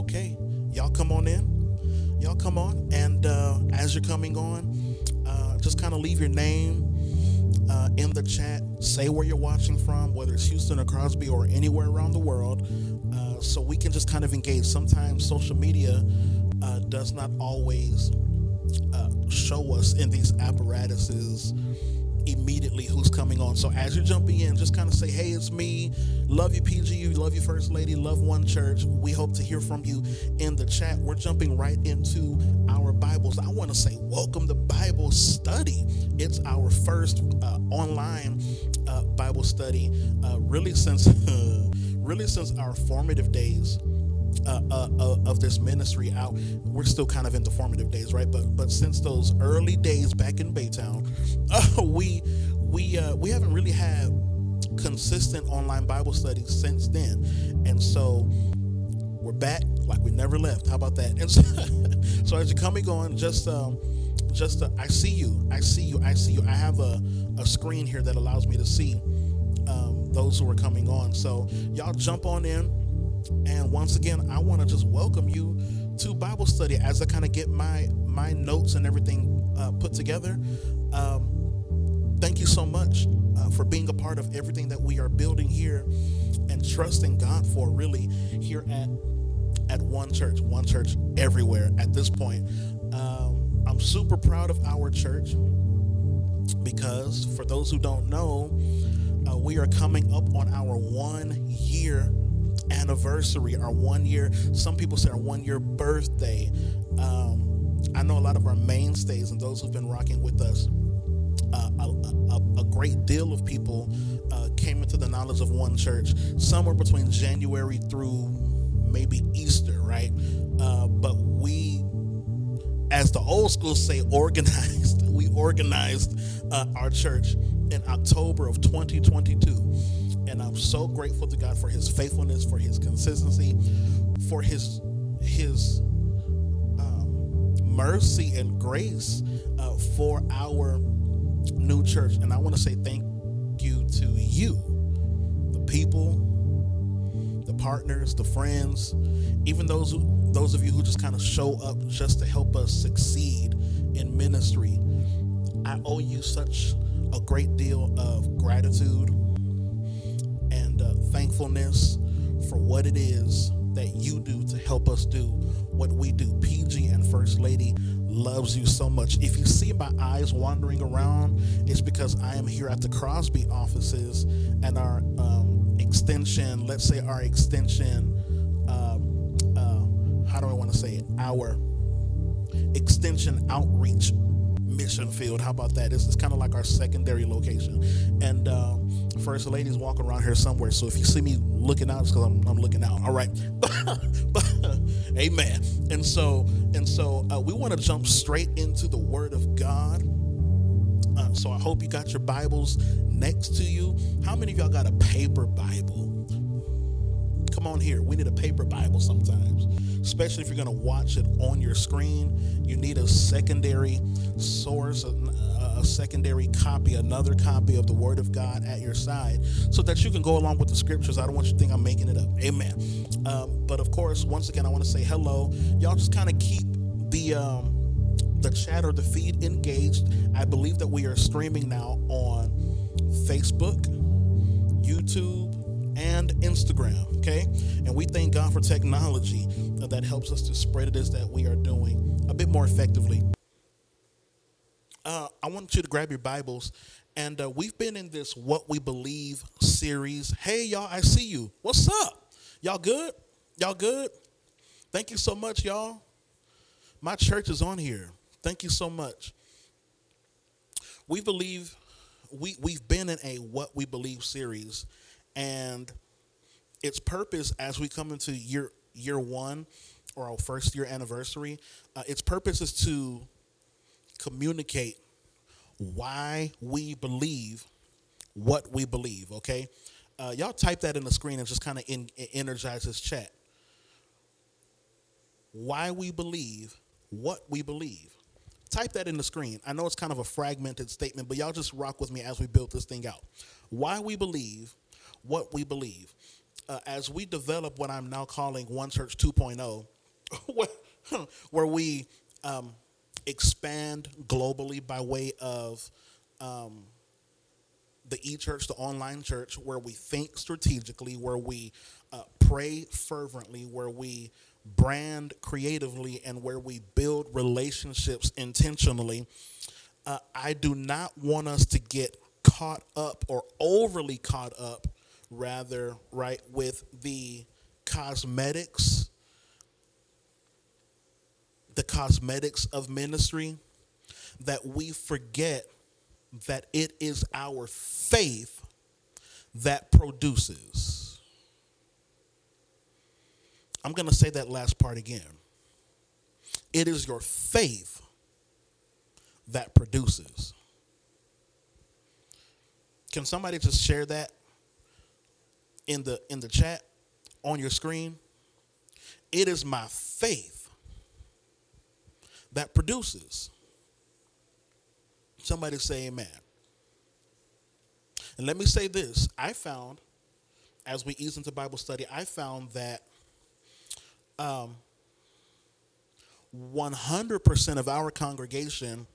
Okay, y'all come on in. Y'all come on, and uh, as you're coming on, uh, just kind of leave your name uh, in the chat. Say where you're watching from, whether it's Houston or Crosby or anywhere around the world, uh, so we can just kind of engage. Sometimes social media uh, does not always uh, show us in these apparatuses immediately who's coming on. So as you're jumping in, just kind of say, hey, it's me. Love you, PGU. Love you, First Lady. Love One Church. We hope to hear from you in the chat. We're jumping right into our Bibles. I want to say, welcome to Bible study. It's our first uh, online uh, Bible study, uh, really since really since our formative days. Uh, uh, uh, of this ministry out. We're still kind of in the formative days, right? But but since those early days back in Baytown, we we uh, we haven't really had consistent online Bible studies since then, and so we're back like we never left. How about that? And so, so as you're coming on, just um, just uh, I see you, I see you, I see you. I have a a screen here that allows me to see um, those who are coming on. So y'all jump on in and once again, I want to just welcome you to Bible study as I kind of get my my notes and everything uh, put together. Um, thank you so much uh, for being a part of everything that we are building here and trusting God for really here at at One Church, One Church everywhere at this point. Um, I'm super proud of our church because for those who don't know, uh, we are coming up on our one year anniversary, our one year, some people say our one year birthday. Um, I know a lot of our mainstays and those who've been rocking with us. Uh, a, a, a, great deal of people uh, came into the knowledge of one church somewhere between January through maybe Easter, right? Uh, but we, as the old school say, organized. We organized uh, our church in October of 2022 and I'm so grateful to God for His faithfulness, for His consistency, for His His um, mercy and grace uh, for our new church. And I want to say thank you to you, the people, the partners, the friends, even those who, those of you who just kind of show up just to help us succeed in ministry. I owe you such a great deal of gratitude and uh, thankfulness for what it is that you do to help us do what we do. PG and First Lady loves you so much. If you see my eyes wandering around, it's because I am here at the Crosby offices and our um, extension, let's say our extension, um, uh, how do I want to say it? Our extension outreach mission field. How about that? This is kind of like our secondary location. And uh, First Lady's walking around here somewhere. So if you see me looking out, it's because I'm, I'm, looking out. All right. Amen. And so, and so uh, we want to jump straight into the Word of God. Uh, so I hope you got your Bibles next to you. How many of y'all got a paper Bible? Come on here. We need a paper Bible sometimes, especially if you're going to watch it on your screen. You need a secondary source, a, a, secondary copy, another copy of the Word of God at your side so that you can go along with the scriptures. I don't want you to think I'm making it up. Amen. Um, but of course, once again, I want to say hello. Y'all just kind of keep the. Um, the chat or the feed engaged. I believe that we are streaming now on Facebook, YouTube, and Instagram. Okay. And we thank God for technology that helps us to spread it as that we are doing a bit more effectively. Uh, I want you to grab your Bibles. And uh, we've been in this What We Believe series. Hey, y'all, I see you. What's up? Y'all good? Y'all good? Thank you so much, y'all. My church is on here. Thank you so much. We believe, we, we've been in a What We Believe series and its purpose as we come into year year one or our first year anniversary, uh, its purpose is to communicate why we believe what we believe. Okay, uh, y'all type that in the screen and just kind of energize this chat. Why we believe what we believe. Type that in the screen. I know it's kind of a fragmented statement, but y'all just rock with me as we build this thing out. Why we believe what we believe. Uh, as we develop what I'm now calling One Church 2.0, where, we um, expand globally by way of um, the e church, the online church, where we think strategically, where we uh, pray fervently, where we brand creatively, and where we build relationships intentionally. Uh, I do not want us to get caught up or overly caught up, rather, right, with the cosmetics, the cosmetics of ministry, that we forget that it is our faith that produces. I'm going to say that last part again. It is your faith that produces. Can somebody just share that in the in the chat on your screen? It is my faith that produces. Somebody say amen. And let me say this I found, as we ease into Bible study, I found that um, 100% of our congregation,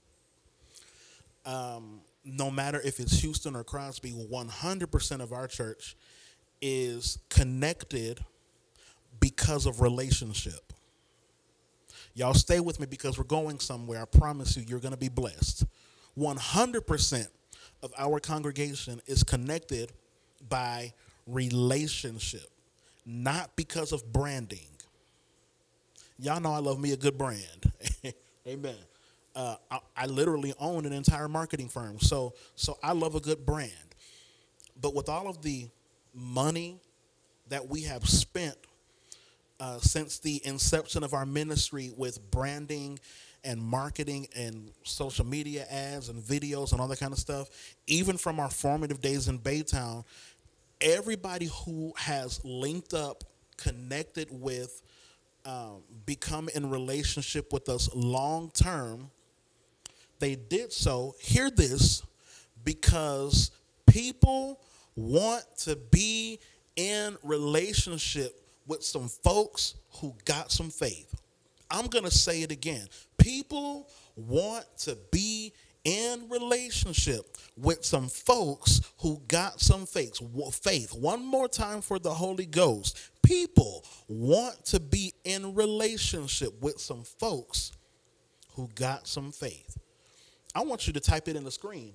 um, no matter if it's Houston or Crosby, 100% of our church is connected because of relationship. Y'all stay with me because we're going somewhere. I promise you, you're going to be blessed. 100% of our congregation is connected by relationship, not because of branding. Y'all know I love me a good brand. Amen. Uh, I, I, literally own an entire marketing firm, so so I love a good brand. But with all of the money that we have spent uh, since the inception of our ministry with branding and marketing and social media ads and videos and all that kind of stuff, even from our formative days in Baytown, everybody who has linked up, connected with, um, become in relationship with us long term, they did so, hear this, because people want to be in relationship with some folks who got some faith. I'm going to say it again. People want to be in relationship with some folks who got some faith. Faith. One more time for the Holy Ghost. People want to be in relationship with some folks who got some faith. I want you to type it in the screen.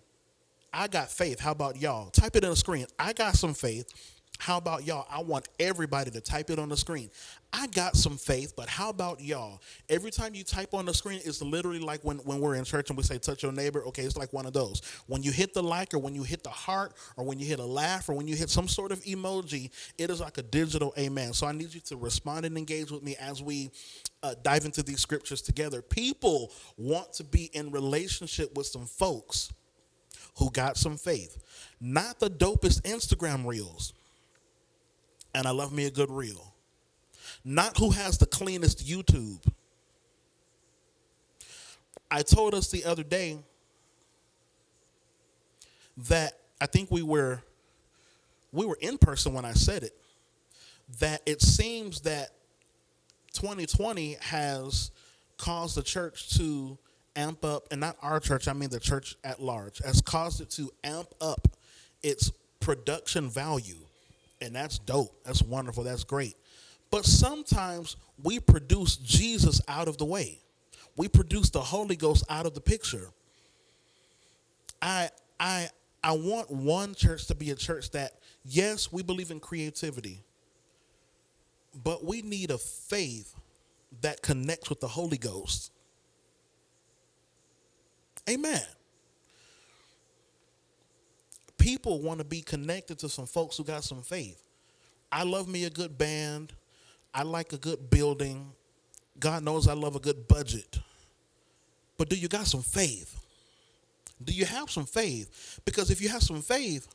I got faith. How about y'all? Type it in the screen. I got some faith. How about y'all? I want everybody to type it on the screen. I got some faith, but how about y'all? Every time you type on the screen, it's literally like when, when we're in church and we say, touch your neighbor. Okay, it's like one of those. When you hit the like, or when you hit the heart, or when you hit a laugh, or when you hit some sort of emoji, it is like a digital amen. So I need you to respond and engage with me as we uh, dive into these scriptures together. People want to be in relationship with some folks who got some faith, not the dopest Instagram reels and I love me a good reel. Not who has the cleanest YouTube. I told us the other day that I think we were we were in person when I said it that it seems that 2020 has caused the church to amp up and not our church I mean the church at large has caused it to amp up its production value and that's dope. That's wonderful. That's great. But sometimes we produce Jesus out of the way. We produce the Holy Ghost out of the picture. I I I want one church to be a church that yes, we believe in creativity. But we need a faith that connects with the Holy Ghost. Amen people want to be connected to some folks who got some faith. I love me a good band. I like a good building. God knows I love a good budget. But do you got some faith? Do you have some faith? Because if you have some faith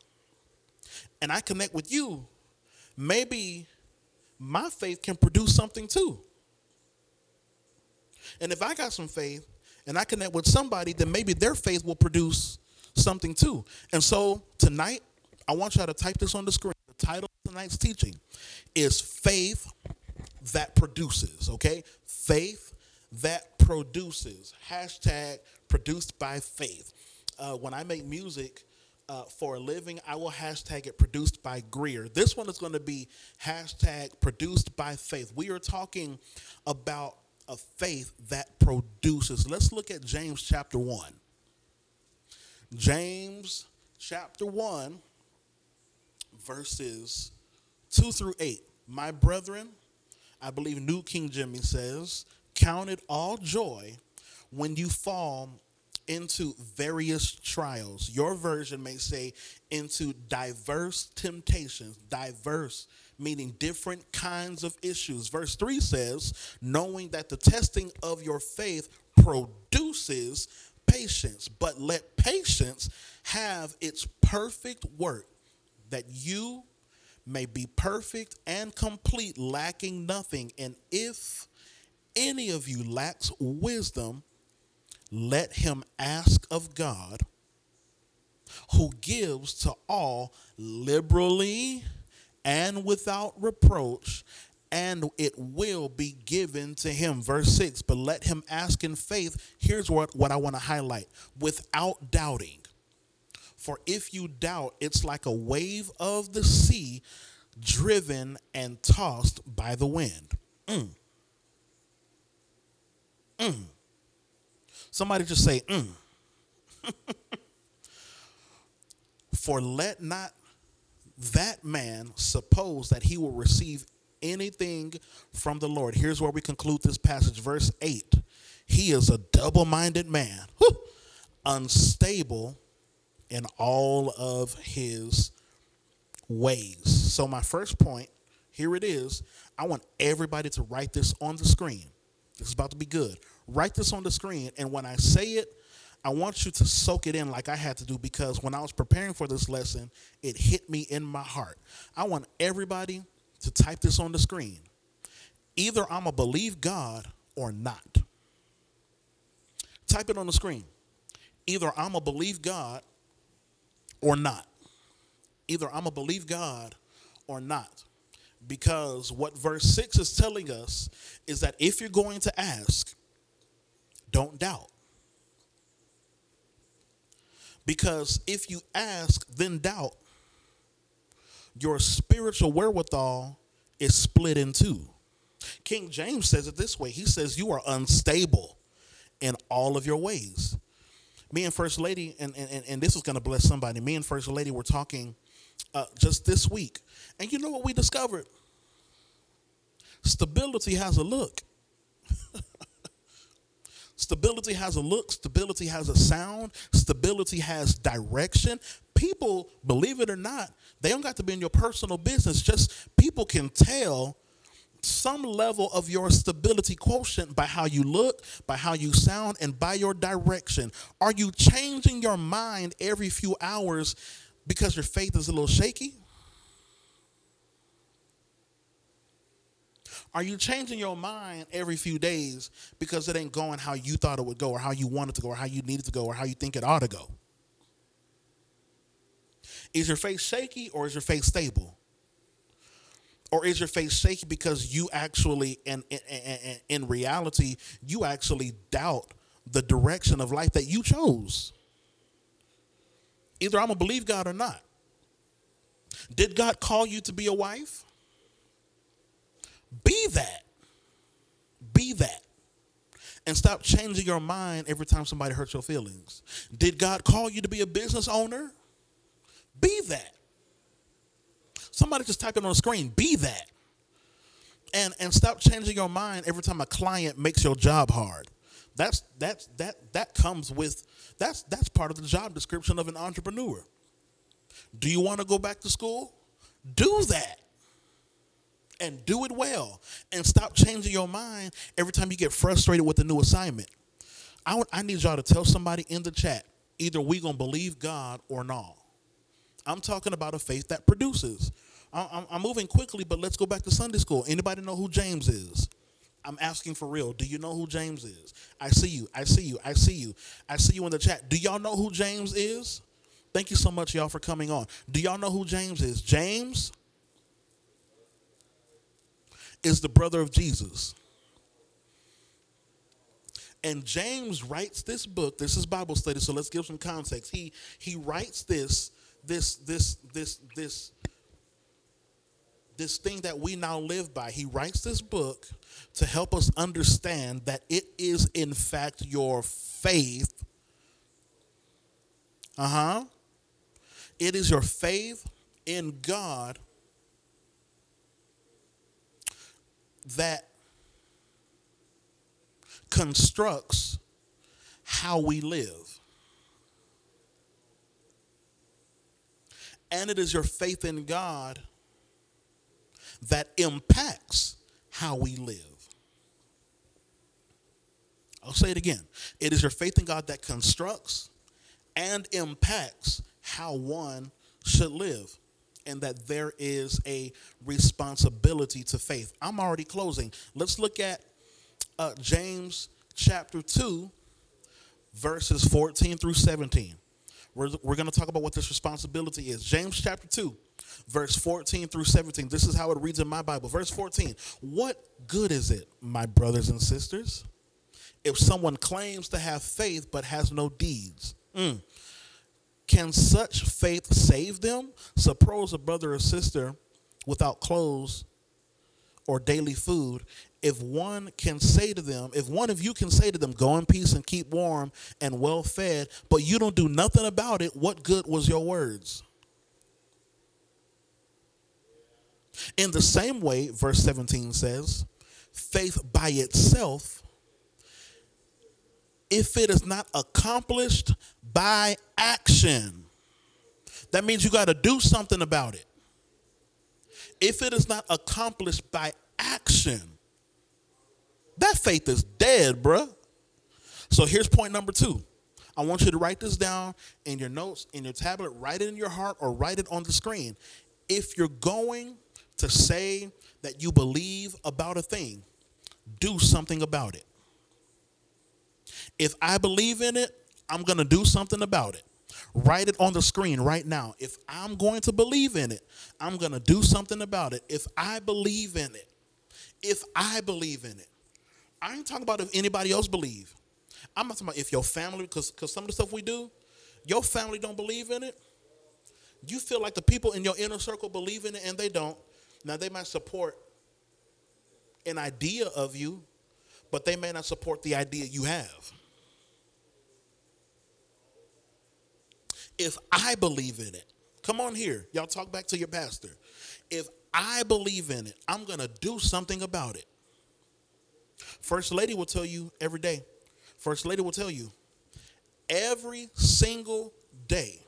and I connect with you, maybe my faith can produce something too. And if I got some faith and I connect with somebody, then maybe their faith will produce something too. And so tonight, I want y'all to type this on the screen. The title tonight tonight's teaching is faith that produces, okay? Faith that produces. Hashtag produced by faith. Uh, when I make music uh, for a living, I will hashtag it produced by Grear. This one is going to be hashtag produced by faith. We are talking about a faith that produces. Let's look at James chapter 1. James chapter 1, verses 2 through 8. My brethren, I believe New King Jimmy says, Count it all joy when you fall into various trials. Your version may say into diverse temptations, diverse meaning different kinds of issues. Verse 3 says, knowing that the testing of your faith produces patience, but let patience have its perfect work, that you may be perfect and complete, lacking nothing. And if any of you lacks wisdom, let him ask of God, who gives to all liberally and without reproach, and it will be given to him. Verse 6 But let him ask in faith. Here's what, what I want to highlight without doubting. For if you doubt, it's like a wave of the sea driven and tossed by the wind. Mm. Mm. Somebody just say, mm. For let not that man suppose that he will receive anything from the Lord. Here's where we conclude this passage, verse 8. He is a double minded man, unstable in all of his ways. So, my first point here it is. I want everybody to write this on the screen. This is about to be good. Write this on the screen, and when I say it, I want you to soak it in like I had to do because when I was preparing for this lesson, it hit me in my heart. I want everybody to type this on the screen. Either I'm to believe God or not. Type it on the screen. Either I'm to believe God or not. Either I'm to believe God or not. Because what verse 6 is telling us is that if you're going to ask, don't doubt. Because if you ask, then doubt, your spiritual wherewithal is split in two. King James says it this way He says, You are unstable in all of your ways. Me and First Lady, and, and, and this is going to bless somebody. Me and First Lady were talking uh, just this week. And you know what we discovered? Stability has a look. Stability has a look, stability has a sound, stability has direction. People, believe it or not, they don't got to be in your personal business. Just people can tell some level of your stability quotient by how you look, by how you sound, and by your direction. Are you changing your mind every few hours because your faith is a little shaky? Are you changing your mind every few days because it ain't going how you thought it would go, or how you wanted to go, or how you needed to go, or how you think it ought to go? Is your faith shaky or is your faith stable? Or is your faith shaky because you actually, in, in, in, in reality, you actually doubt the direction of life that you chose? Either I'm going to believe God or not. Did God call you to be a wife? Be that. Be that. And stop changing your mind every time somebody hurts your feelings. Did God call you to be a business owner? Be that. Somebody just type it on the screen. Be that. And and stop changing your mind every time a client makes your job hard. That's that's that that comes with that's that's part of the job description of an entrepreneur. Do you want to go back to school? Do that and do it well and stop changing your mind every time you get frustrated with a new assignment. I, I need y'all to tell somebody in the chat either we gonna believe God or not. I'm talking about a faith that produces. I'm, I'm moving quickly, but let's go back to Sunday school. Anybody know who James is? I'm asking for real. Do you know who James is? I see you. I see you. I see you. I see you in the chat. Do y'all know who James is? Thank you so much, y'all, for coming on. Do y'all know who James is? James is the brother of Jesus. And James writes this book. This is Bible study, so let's give some context. He he writes this this this this this this thing that we now live by. He writes this book to help us understand that it is in fact your faith. Uh-huh. It is your faith in God that constructs how we live. And it is your faith in God that impacts how we live. I'll say it again. It is your faith in God that constructs and impacts how one should live, and that there is a responsibility to faith. I'm already closing. Let's look at uh, James chapter 2, verses 14 through 17. We're, we're going to talk about what this responsibility is. James chapter 2, verse 14 through 17. This is how it reads in my Bible. Verse 14 What good is it, my brothers and sisters, if someone claims to have faith but has no deeds? Mm. Can such faith save them? Suppose a brother or sister without clothes or daily food if one can say to them, if one of you can say to them, go in peace and keep warm and well fed, but you don't do nothing about it, what good was your words? In the same way, verse 17 says, faith by itself, if it is not accomplished by action, that means you got to do something about it. If it is not accomplished by action, that faith is dead, bruh. So here's point number two. I want you to write this down in your notes, in your tablet, write it in your heart, or write it on the screen. If you're going to say that you believe about a thing, do something about it. If I believe in it, I'm going to do something about it. Write it on the screen right now. If I'm going to believe in it, I'm going to do something about it. If I believe in it, if I believe in it, I ain't talking about if anybody else believe. I'm not talking about if your family, because because some of the stuff we do, your family don't believe in it. You feel like the people in your inner circle believe in it and they don't. Now they might support an idea of you, but they may not support the idea you have. If I believe in it, come on here. Y'all talk back to your pastor. If I believe in it, I'm going to do something about it. First Lady will tell you every day. First Lady will tell you every single day,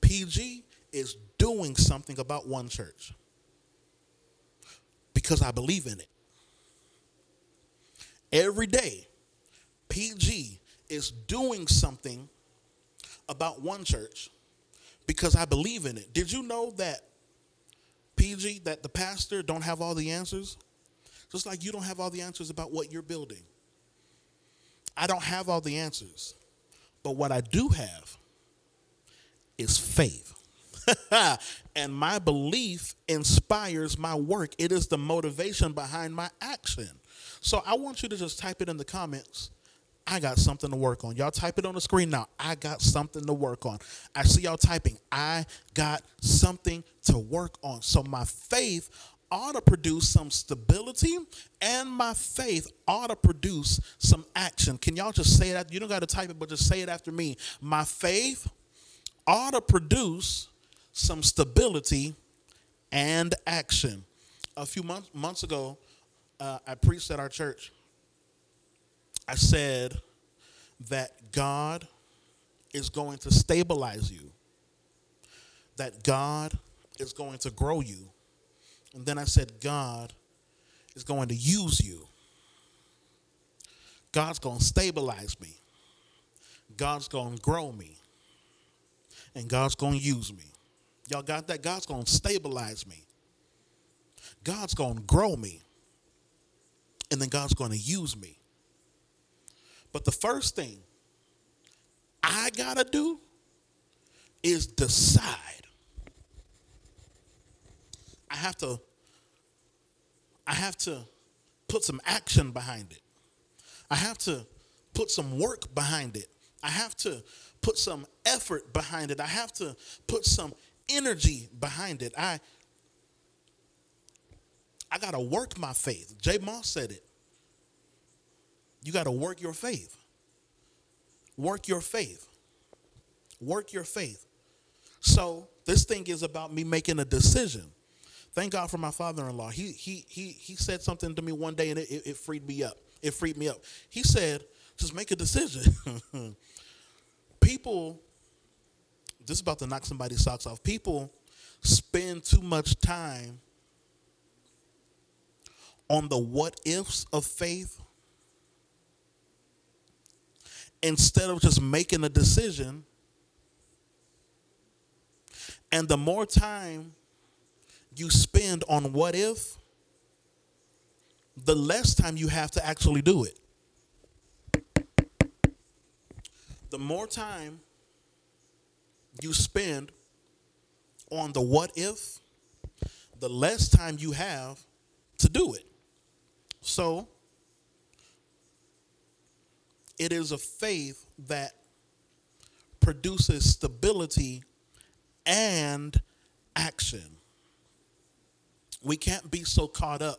PG is doing something about one church because I believe in it. Every day, PG is doing something about one church because I believe in it. Did you know that PG, that the pastor don't have all the answers? Just like you don't have all the answers about what you're building. I don't have all the answers. But what I do have is faith. and my belief inspires my work. It is the motivation behind my action. So I want you to just type it in the comments. I got something to work on. Y'all type it on the screen now. I got something to work on. I see y'all typing. I got something to work on. So my faith ought to produce some stability and my faith ought to produce some action. Can y'all just say that? You don't got to type it, but just say it after me. My faith ought to produce some stability and action. A few months, months ago, uh, I preached at our church. I said that God is going to stabilize you, that God is going to grow you and then I said, God is going to use you. God's going to stabilize me. God's going to grow me. And God's going to use me. Y'all got that? God's going to stabilize me. God's going to grow me. And then God's going to use me. But the first thing I got to do is decide I have to I have to put some action behind it. I have to put some work behind it. I have to put some effort behind it. I have to put some energy behind it. I I got to work my faith. J. Moss said it. You got to work your faith. Work your faith. Work your faith. So this thing is about me making a decision. Thank God for my father-in-law. He he he he said something to me one day and it, it, it freed me up. It freed me up. He said, just make a decision. People, this is about to knock somebody's socks off. People spend too much time on the what ifs of faith instead of just making a decision. And the more time you spend on what if, the less time you have to actually do it. The more time you spend on the what if, the less time you have to do it. So, it is a faith that produces stability and action. We can't be so caught up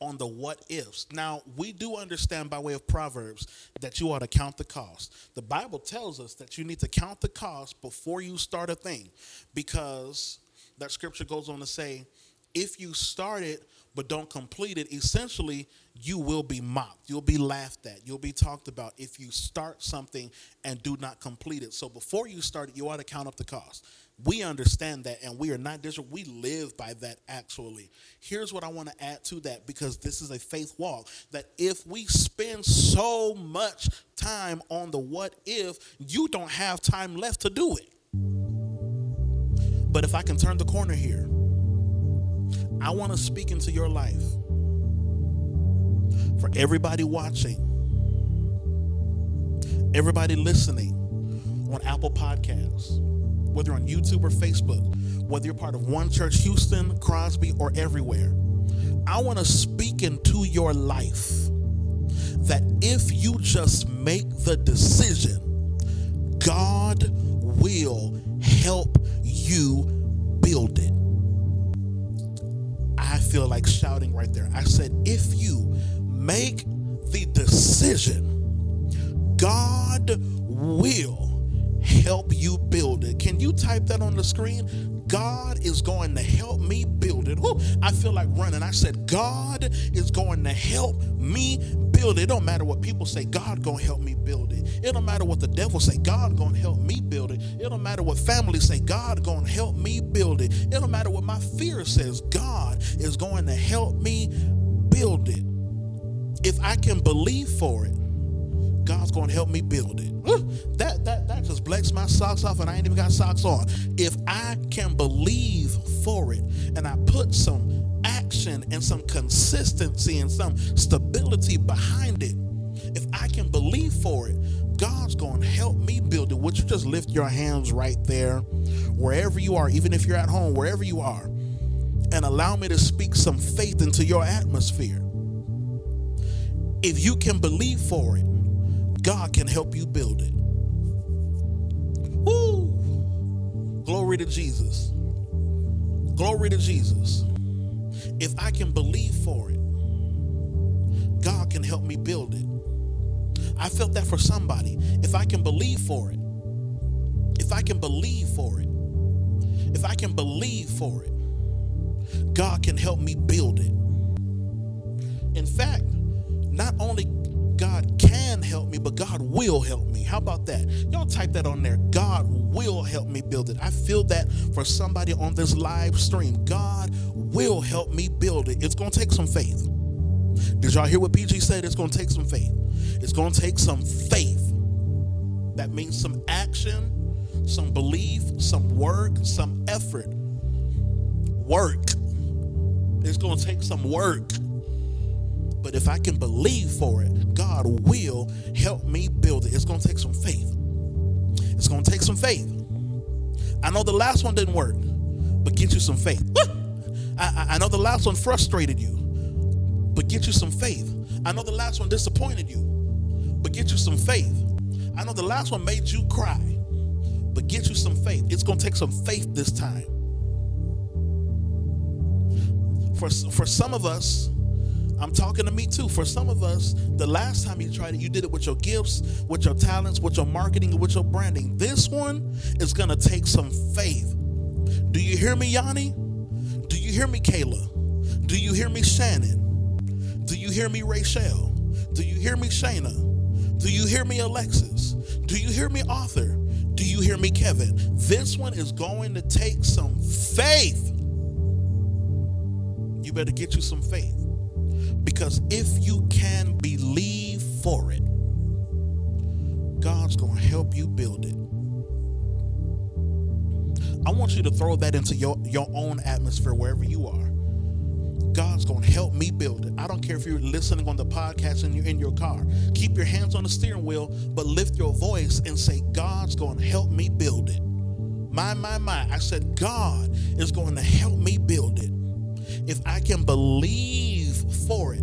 on the what ifs. Now, we do understand by way of Proverbs that you ought to count the cost. The Bible tells us that you need to count the cost before you start a thing because that scripture goes on to say, if you start it but don't complete it, essentially you will be mocked. You'll be laughed at. You'll be talked about if you start something and do not complete it. So before you start it, you ought to count up the cost. We understand that and we are not different. We live by that actually. Here's what I want to add to that because this is a faith walk that if we spend so much time on the what if, you don't have time left to do it. But if I can turn the corner here, I want to speak into your life. For everybody watching, everybody listening on Apple Podcasts, whether on YouTube or Facebook, whether you're part of One Church Houston, Crosby, or everywhere, I want to speak into your life that if you just make the decision, God will help you build it feel like shouting right there. I said, if you make the decision, God will help you build it. Can you type that on the screen? God is going to help me build it. Ooh, I feel like running. I said, God is going to help me build it. It don't matter what people say, God gonna help me build it. It don't matter what the devil say, God gonna help me build it. It don't matter what family say, God gonna help me build it. It don't matter what my fear says, God is going to help me build it. If I can believe for it, God's going to help me build it. That that that just blacks my socks off, and I ain't even got socks on. If I can believe for it, and I put some action and some consistency and some stability behind it, if I can believe for it, God's going to help me build it. Would you just lift your hands right there, wherever you are, even if you're at home, wherever you are, and allow me to speak some faith into your atmosphere? If you can believe for it, God can help you build it. Woo! Glory to Jesus. Glory to Jesus. If I can believe for it, God can help me build it. I felt that for somebody. If I can believe for it, if I can believe for it, if I can believe for it, God can help me build it. In fact, not only God can help me, but God will help me. How about that? Y'all type that on there. God will help me build it. I feel that for somebody on this live stream. God will help me build it. It's going to take some faith. Did y'all hear what PG said? It's going to take some faith. It's going to take some faith. That means some action, some belief, some work, some effort. Work. It's going to take some work. But if I can believe for it, God will help me build it. It's going to take some faith. It's going to take some faith. I know the last one didn't work, but get you some faith. I, I know the last one frustrated you, but get you some faith. I know the last one disappointed you, but get you some faith. I know the last one made you cry, but get you some faith. It's going to take some faith this time. For, for some of us, I'm talking to me too. For some of us, the last time you tried it, you did it with your gifts, with your talents, with your marketing, with your branding. This one is going to take some faith. Do you hear me, Yanni? Do you hear me, Kayla? Do you hear me, Shannon? Do you hear me, Rachel? Do you hear me, Shayna? Do you hear me, Alexis? Do you hear me, Arthur? Do you hear me, Kevin? This one is going to take some faith. You better get you some faith. Because if you can believe for it, God's going to help you build it. I want you to throw that into your, your own atmosphere wherever you are. God's going to help me build it. I don't care if you're listening on the podcast and you're in your car. Keep your hands on the steering wheel, but lift your voice and say, God's going to help me build it. My, my, my. I said, God is going to help me build. If I can believe for it.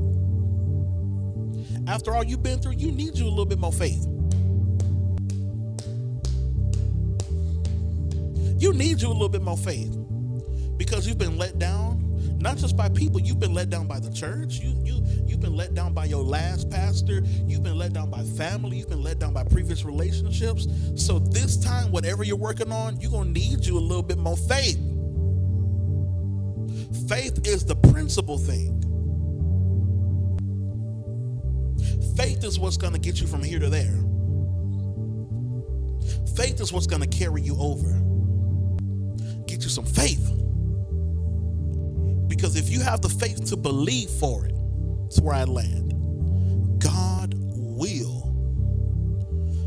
After all you've been through, you need you a little bit more faith. You need you a little bit more faith because you've been let down not just by people you've been let down by the church. You you you've been let down by your last pastor. You've been let down by family. You've been let down by previous relationships. So this time whatever you're working on you're to need you a little bit more faith faith is the principal thing faith is what's going to get you from here to there faith is what's going to carry you over get you some faith because if you have the faith to believe for it, it's where I land. God will.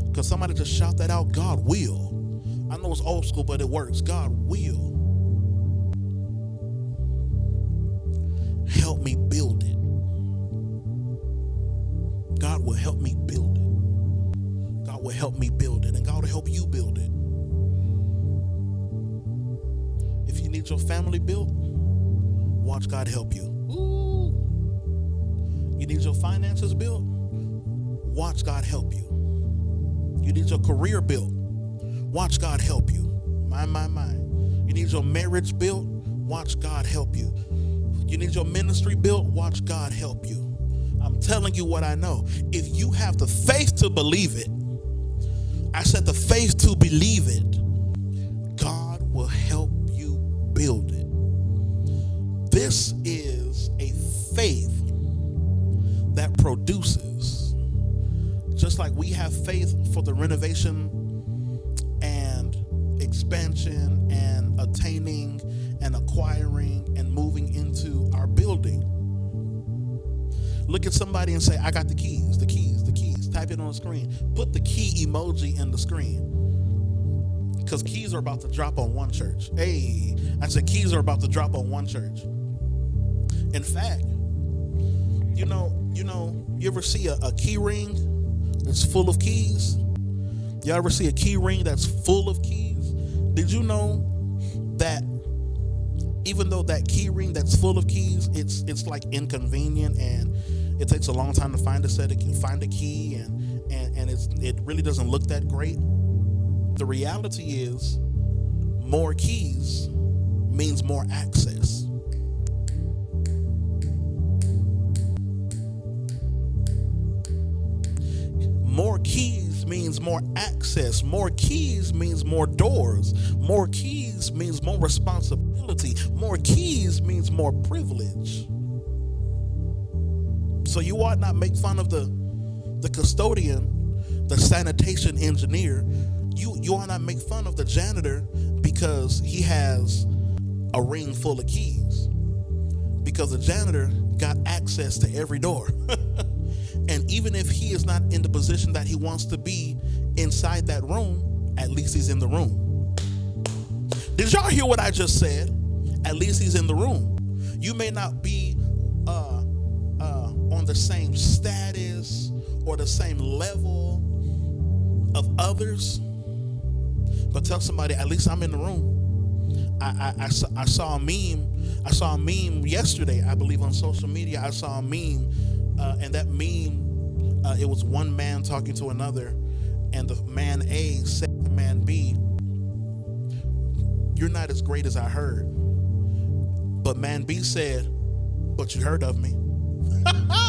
Because somebody just shout that out God will. I know it's old school, but it works. God will. Marriage built? Watch God help you. You need your ministry built? Watch God help you. I'm telling you what I know. If you have the faith to believe it, I said the faith to believe it, God will help you build it. This is a faith that produces. Just like we have faith for the renovation and expansion attaining and acquiring and moving into our building. Look at somebody and say, I got the keys, the keys, the keys. Type it on the screen. Put the key emoji in the screen. Because keys are about to drop on one church. Hey, I said keys are about to drop on one church. In fact, you know, you know, you ever see a, a key ring that's full of keys? Y'all ever see a key ring that's full of keys? Did you know that even though that key ring that's full of keys, it's it's like inconvenient and it takes a long time to find a set of find a key and and, and it's it really doesn't look that great. The reality is more keys means more access. More keys means more access. More keys means more doors. More keys means more responsibility. More keys means more privilege. So you ought not make fun of the the custodian, the sanitation engineer. You you ought not make fun of the janitor because he has a ring full of keys. Because the janitor got access to every door. Even if he is not in the position that he wants to be inside that room, at least he's in the room. Did y'all hear what I just said? At least he's in the room. You may not be uh, uh, on the same status or the same level of others, but tell somebody, at least I'm in the room. I, I, I, I saw a meme I saw a meme yesterday, I believe, on social media. I saw a meme, uh, and that meme, uh, it was one man talking to another, and the man A said to man B, You're not as great as I heard. But man B said, But you heard of me.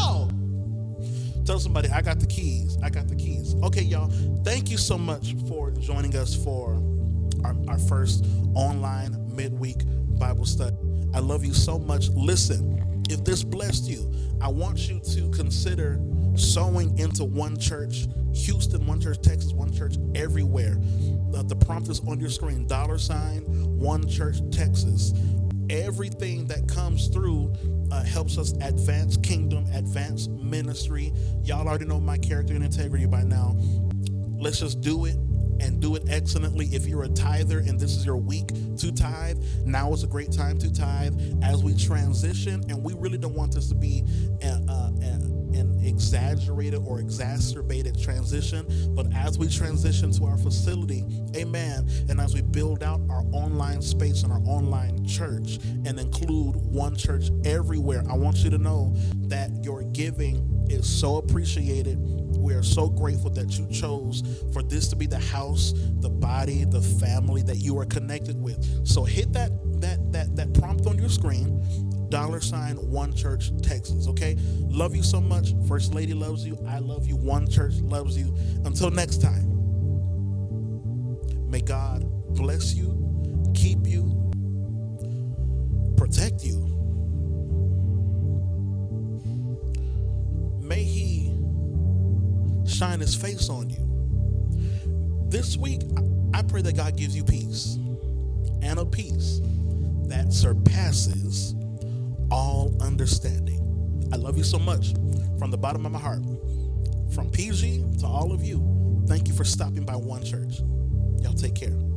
Tell somebody, I got the keys. I got the keys. Okay, y'all, thank you so much for joining us for our, our first online midweek Bible study. I love you so much. Listen, if this blessed you, I want you to consider sowing into one church, Houston, one church, Texas, one church, everywhere. Uh, the prompt is on your screen dollar sign, one church, Texas. Everything that comes through uh, helps us advance kingdom, advance ministry. Y'all already know my character and integrity by now. Let's just do it and do it excellently. If you're a tither and this is your week to tithe, now is a great time to tithe as we transition. And we really don't want this to be a, exaggerated or exacerbated transition, but as we transition to our facility, amen, and as we build out our online space and our online church and include one church everywhere, I want you to know that your giving is so appreciated we are so grateful that you chose for this to be the house, the body, the family that you are connected with. So hit that that that that prompt on your screen, dollar sign one church Texas. Okay, love you so much. First Lady loves you. I love you. One church loves you. Until next time, may God bless you, keep you, protect you. May He shine his face on you. This week, I pray that God gives you peace and a peace that surpasses all understanding. I love you so much from the bottom of my heart. From PG to all of you, thank you for stopping by One Church. Y'all take care.